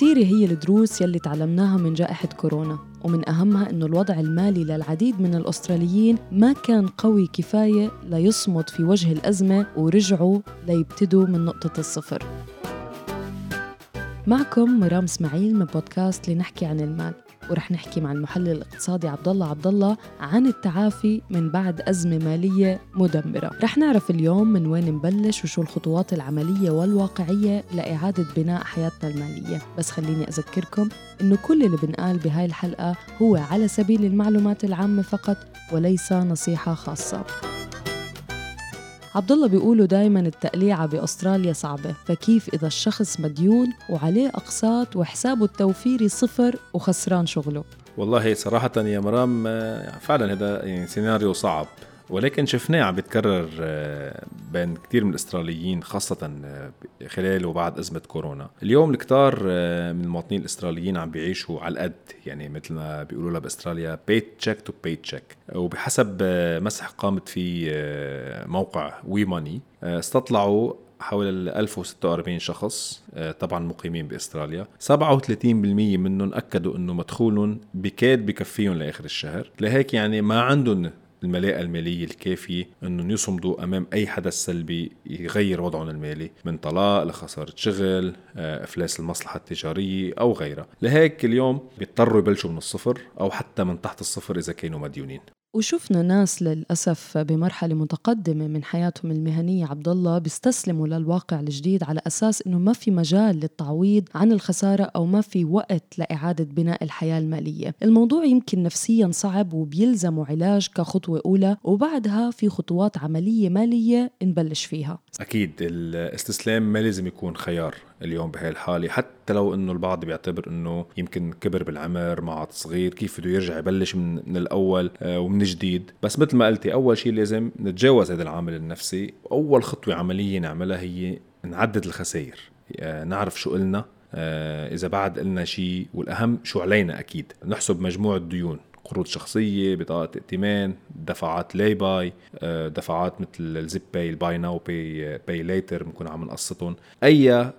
كتيرة هي الدروس يلي تعلمناها من جائحة كورونا ومن أهمها أنه الوضع المالي للعديد من الأستراليين ما كان قوي كفاية ليصمد في وجه الأزمة ورجعوا ليبتدوا من نقطة الصفر. معكم مرام إسماعيل من بودكاست لنحكي عن المال. ورح نحكي مع المحلل الاقتصادي عبد الله عبد الله عن التعافي من بعد أزمة مالية مدمرة. رح نعرف اليوم من وين نبلش وشو الخطوات العملية والواقعية لإعادة بناء حياتنا المالية. بس خليني أذكركم إنه كل اللي بنقال بهاي الحلقة هو على سبيل المعلومات العامة فقط وليس نصيحة خاصة. عبد الله بيقولوا دايما التقليعة بأستراليا صعبة فكيف إذا الشخص مديون وعليه أقساط وحسابه التوفيري صفر وخسران شغله؟ والله صراحة يا مرام آه، فعلا هذا يعني سيناريو صعب. ولكن شفناه عم بيتكرر آه، بين كثير من الاستراليين خاصة آه، خلال وبعد أزمة كورونا. اليوم الكتار آه، من المواطنين الاستراليين عم بيعيشوا على القد. يعني مثل ما بيقولوا لها بأستراليا paycheck to paycheck وبحسب مسح قامت فيه موقع وي ماني استطلعوا حوالي 1046 شخص طبعا مقيمين بإستراليا. 37% منهم أكدوا إنه مدخولهم بكاد بكفيهم لآخر الشهر. لهيك يعني ما عندهم الملاءة المالية الكافية أنهم يصمدوا أمام أي حدث سلبي يغير وضعهم المالي من طلاق لخسارة شغل آه، إفلاس المصلحة التجارية أو غيرها. لهيك اليوم بيضطروا يبلشوا من الصفر أو حتى من تحت الصفر إذا كانوا مديونين. وشفنا ناس للأسف بمرحلة متقدمة من حياتهم المهنية. عبد الله بيستسلموا للواقع الجديد على أساس إنه ما في مجال للتعويض عن الخسارة أو ما في وقت لإعادة بناء الحياة المالية. الموضوع يمكن نفسيا صعب وبيلزموا علاج كخطوة أولى وبعدها في خطوات عملية مالية نبلش فيها. أكيد الاستسلام ما لازم يكون خيار. اليوم بهاي الحالة. حتى لو إنه البعض بيعتبر إنه يمكن كبر بالعمر ما عاد صغير كيف بده يرجع يبلش من, من الأول آه، ومن جديد. بس مثل ما قلتي أول شيء لازم نتجاوز هذا العامل النفسي. واول خطوة عملية نعملها هي نعدد الخسائر. آه، نعرف شو قلنا. آه، إذا بعد قلنا شيء والأهم شو علينا أكيد. نحسب مجموع الديون. قروض شخصية بطاقة ائتمان دفعات Lay-Buy آه، دفعات مثل ال Zip Pay ال buy now buy buy later بنكون عم نقسطهم. أي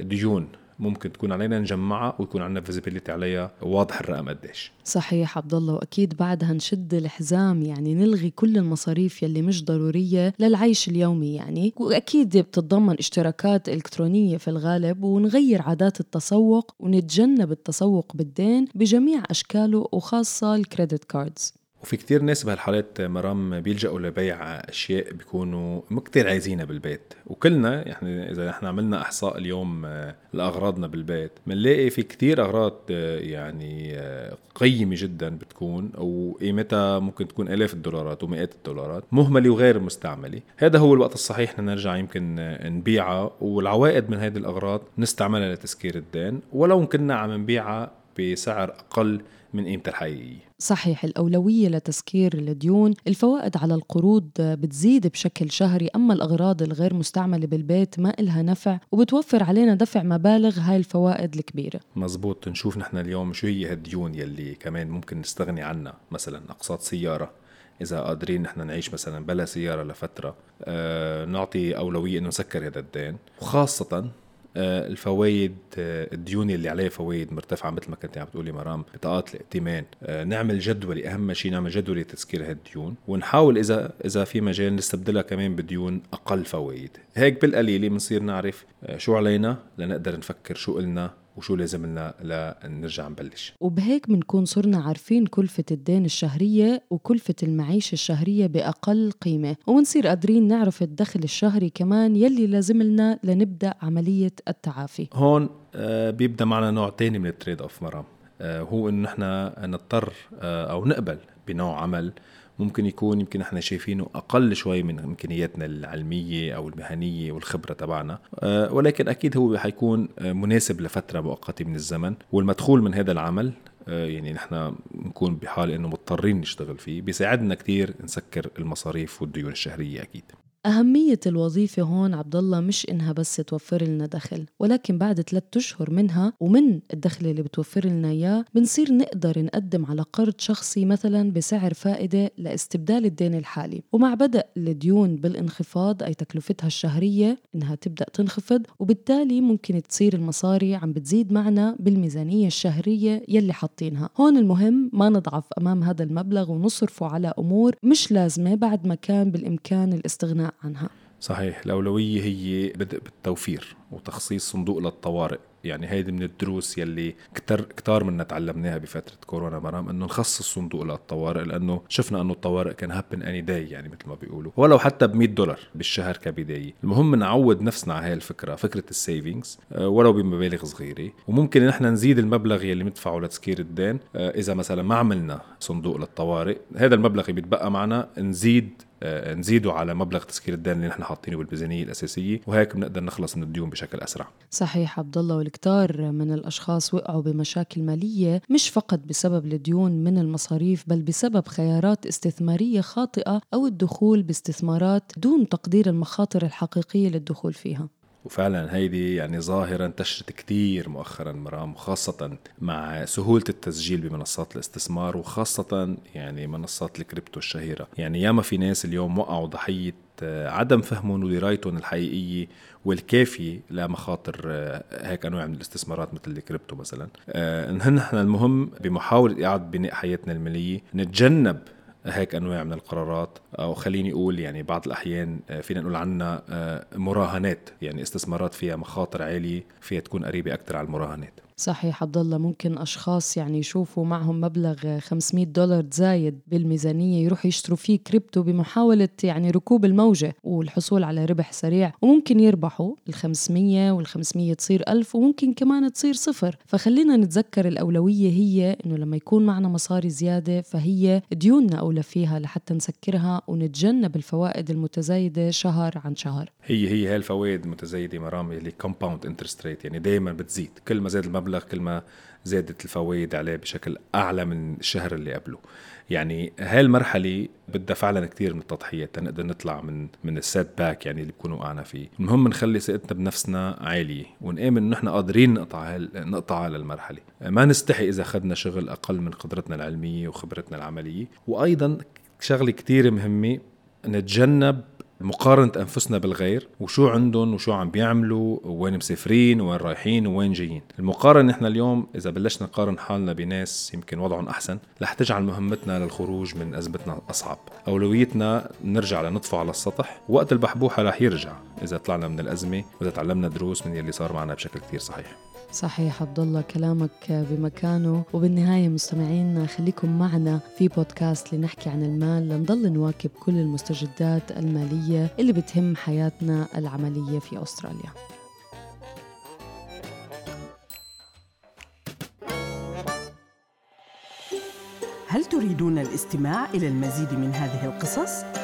ديون ممكن تكون علينا نجمعها ويكون عندنا visibility عليها واضح الرقم قديش. صحيح عبد الله وأكيد بعدها نشد الحزام يعني نلغي كل المصاريف يلي مش ضرورية للعيش اليومي يعني. وأكيد بتتضمن اشتراكات إلكترونية في الغالب ونغير عادات التسوق ونتجنب التسوق بالدين بجميع أشكاله وخاصة ال credit cards وفي كتير ناس بهالحالات مرام بيلجأوا لبيع أشياء بيكونوا مو كتير عايزينها بالبيت. وكلنا يعني إذا إحنا عملنا إحصاء اليوم آه، لأغراضنا بالبيت بنلاقي في كتير أغراض آه، يعني آه، قيمة جدا بتكون وقيمتها ممكن تكون آلاف الدولارات ومئات الدولارات مهملة وغير مستعملة. هذا هو الوقت الصحيح نرجع يمكن نبيعها والعوائد من هذه الأغراض نستعملها لتسكير الدين. ولو كنا عم نبيعها بسعر أقل من قيمتها الحقيقية صحيح الأولوية لتسكير الديون الفوائد على القروض بتزيد بشكل شهري أما الأغراض الغير مستعملة بالبيت ما إلها نفع وبتوفر علينا دفع مبالغ هاي الفوائد الكبيرة. مزبوط نشوف نحن اليوم شو هي هالديون يلي كمان ممكن نستغني عنها مثلا أقساط سيارة. إذا قادرين نحن نعيش مثلا بلا سيارة لفترة أه نعطي أولوية إنه نسكر هذا الدين وخاصة الفوائد آه، الديون اللي عليها فوائد مرتفعة مثل ما كنت عم بتقولي مرام بطاقات الائتمان. آه، نعمل جدولة أهم شيء نعمل جدولة تسكير هالديون ونحاول إذا إذا في مجال نستبدلها كمان بديون أقل فوائد. هيك بالقليله بنصير نعرف شو علينا لنقدر نفكر شو قلنا. وشو لازم لنا لنرجع نبلش. وبهيك بنكون صرنا عارفين كلفة الدين الشهرية وكلفة المعيشة الشهرية بأقل قيمة وبنصير قادرين نعرف الدخل الشهري كمان يلي لازم لنا لنبدأ عملية التعافي. هون آه، بيبدأ معنا نوع تاني من ال trade off مرام. آه، هو انه نحن نضطر آه، أو نقبل بنوع عمل ممكن يكون يمكن إحنا شايفينه أقل شوي من إمكانياتنا العلمية أو المهنية والخبرة تبعنا. ولكن أكيد هو حيكون مناسب لفترة مؤقتة من الزمن. والمدخول من هذا العمل آه، يعني نحن نكون بحال إنه مضطرين نشتغل فيه بيساعدنا كتير نسكر المصاريف والديون الشهرية أكيد. أهمية الوظيفة هون عبد الله مش إنها بس توفر لنا دخل ولكن بعد ثلاثة أشهر منها ومن الدخل اللي بتوفر لنا إياه بنصير نقدر نقدم على قرض شخصي مثلا بسعر فائدة لاستبدال الدين الحالي. ومع بدء الديون بالانخفاض أي تكلفتها الشهرية إنها تبدأ تنخفض وبالتالي ممكن تصير المصاري عم بتزيد معنا بالميزانية الشهرية يلي حاطينها. هون المهم ما نضعف أمام هذا المبلغ ونصرفه على أمور مش لازمة بعد ما كان بالإمكان الاستغناء عنها. صحيح. الأولوية هي بدء بالتوفير وتخصيص صندوق للطوارئ. يعني هيدي من الدروس يلي كتر كتار منا تعلمناها بفترة كورونا مرام إنه نخصص صندوق للطوارئ لأنه شفنا إنه الطوارئ كان happen any day يعني مثل ما بيقولوا. ولو حتى ب 100 دولار بالشهر كبداية. المهم نعود نفسنا على هاي الفكرة فكرة ال savings آه، ولو بمبالغ صغيرة. وممكن نحن نزيد المبلغ يلي مدفعه لتسكير الدين. آه، إذا مثلا ما عملنا صندوق للطوارئ هذا المبلغ اللي بيتبقى معنا نزيد نزيده على مبلغ تسكير الدين اللي نحن حاطينه بالميزانية الأساسية وهيك بنقدر نخلص من الديون بشكل أسرع. صحيح عبد الله والكتار من الأشخاص وقعوا بمشاكل مالية مش فقط بسبب الديون من المصاريف بل بسبب خيارات استثمارية خاطئة أو الدخول باستثمارات دون تقدير المخاطر الحقيقية للدخول فيها. وفعلا هيدي يعني ظاهرة انتشرت كتير مؤخرا مرام وخاصة مع سهولة التسجيل بمنصات الاستثمار وخاصة يعني منصات الكريبتو الشهيرة. يعني ياما في ناس اليوم وقعوا ضحية آه، عدم فهمهم ودرايتهم الحقيقية والكافية لمخاطر آه، هيك أنواع من الاستثمارات مثل الكريبتو مثلا. آه، نحن المهم بمحاولة إعادة بناء حياتنا المالية نتجنب هيك أنواع من القرارات أو خليني أقول يعني بعض الأحيان آه، فينا نقول عنها آه، مراهنات يعني استثمارات فيها مخاطر عالية فيها تكون قريبة أكثر على المراهنات. صحيح عبد الله ممكن أشخاص يعني يشوفوا معهم مبلغ 500 دولار زايد بالميزانية يروحوا يشتروا فيه كريبتو بمحاولة يعني ركوب الموجة والحصول على ربح سريع وممكن يربحوا ال 500 وال 500 تصير 1000 وممكن كمان تصير صفر. فخلينا نتذكر الأولوية هي إنه لما يكون معنا مصاري زيادة فهي ديوننا أولى فيها لحتى نسكرها ونتجنب الفوائد المتزايدة شهر عن شهر. هي هي هي الفوائد المتزايدة مرام اللي compound interest rate يعني دائما بتزيد كل ما زاد المبلغ كل ما زادت الفوائد عليه بشكل أعلى من الشهر اللي قبله. يعني هاي المرحله بدها فعلا كثير من التضحيات تنقدر نطلع من من ال setback يعني اللي بكونوا وقعنا فيه. المهم نخلي ثقتنا بنفسنا عالية ونآمن إنه نحن قادرين نقطع نقطع على المرحلة. ما نستحي إذا أخذنا شغل أقل من قدرتنا العلمية وخبرتنا العملية. وأيضا شغلة كثير مهمة نتجنب مقارنة أنفسنا بالغير وشو عندهم وشو عم بيعملوا وين مسافرين وين رايحين وين جايين. المقارنة نحن اليوم إذا بلشنا نقارن حالنا بناس يمكن وضعهم أحسن رح تجعل مهمتنا للخروج من أزمتنا أصعب أولويتنا نرجع لنطفو على السطح وقت البحبوحة رح يرجع إذا طلعنا من الأزمة وإذا تعلمنا دروس من يلي صار معنا بشكل كتير صحيح. صحيح عبد الله كلامك بمكانه. وبالنهاية مستمعينا خليكم معنا في بودكاست لنحكي عن المال. لنضل نواكب كل المستجدات المالية اللي بتهم حياتنا العملية في أستراليا. هل تريدون الاستماع إلى المزيد من هذه القصص؟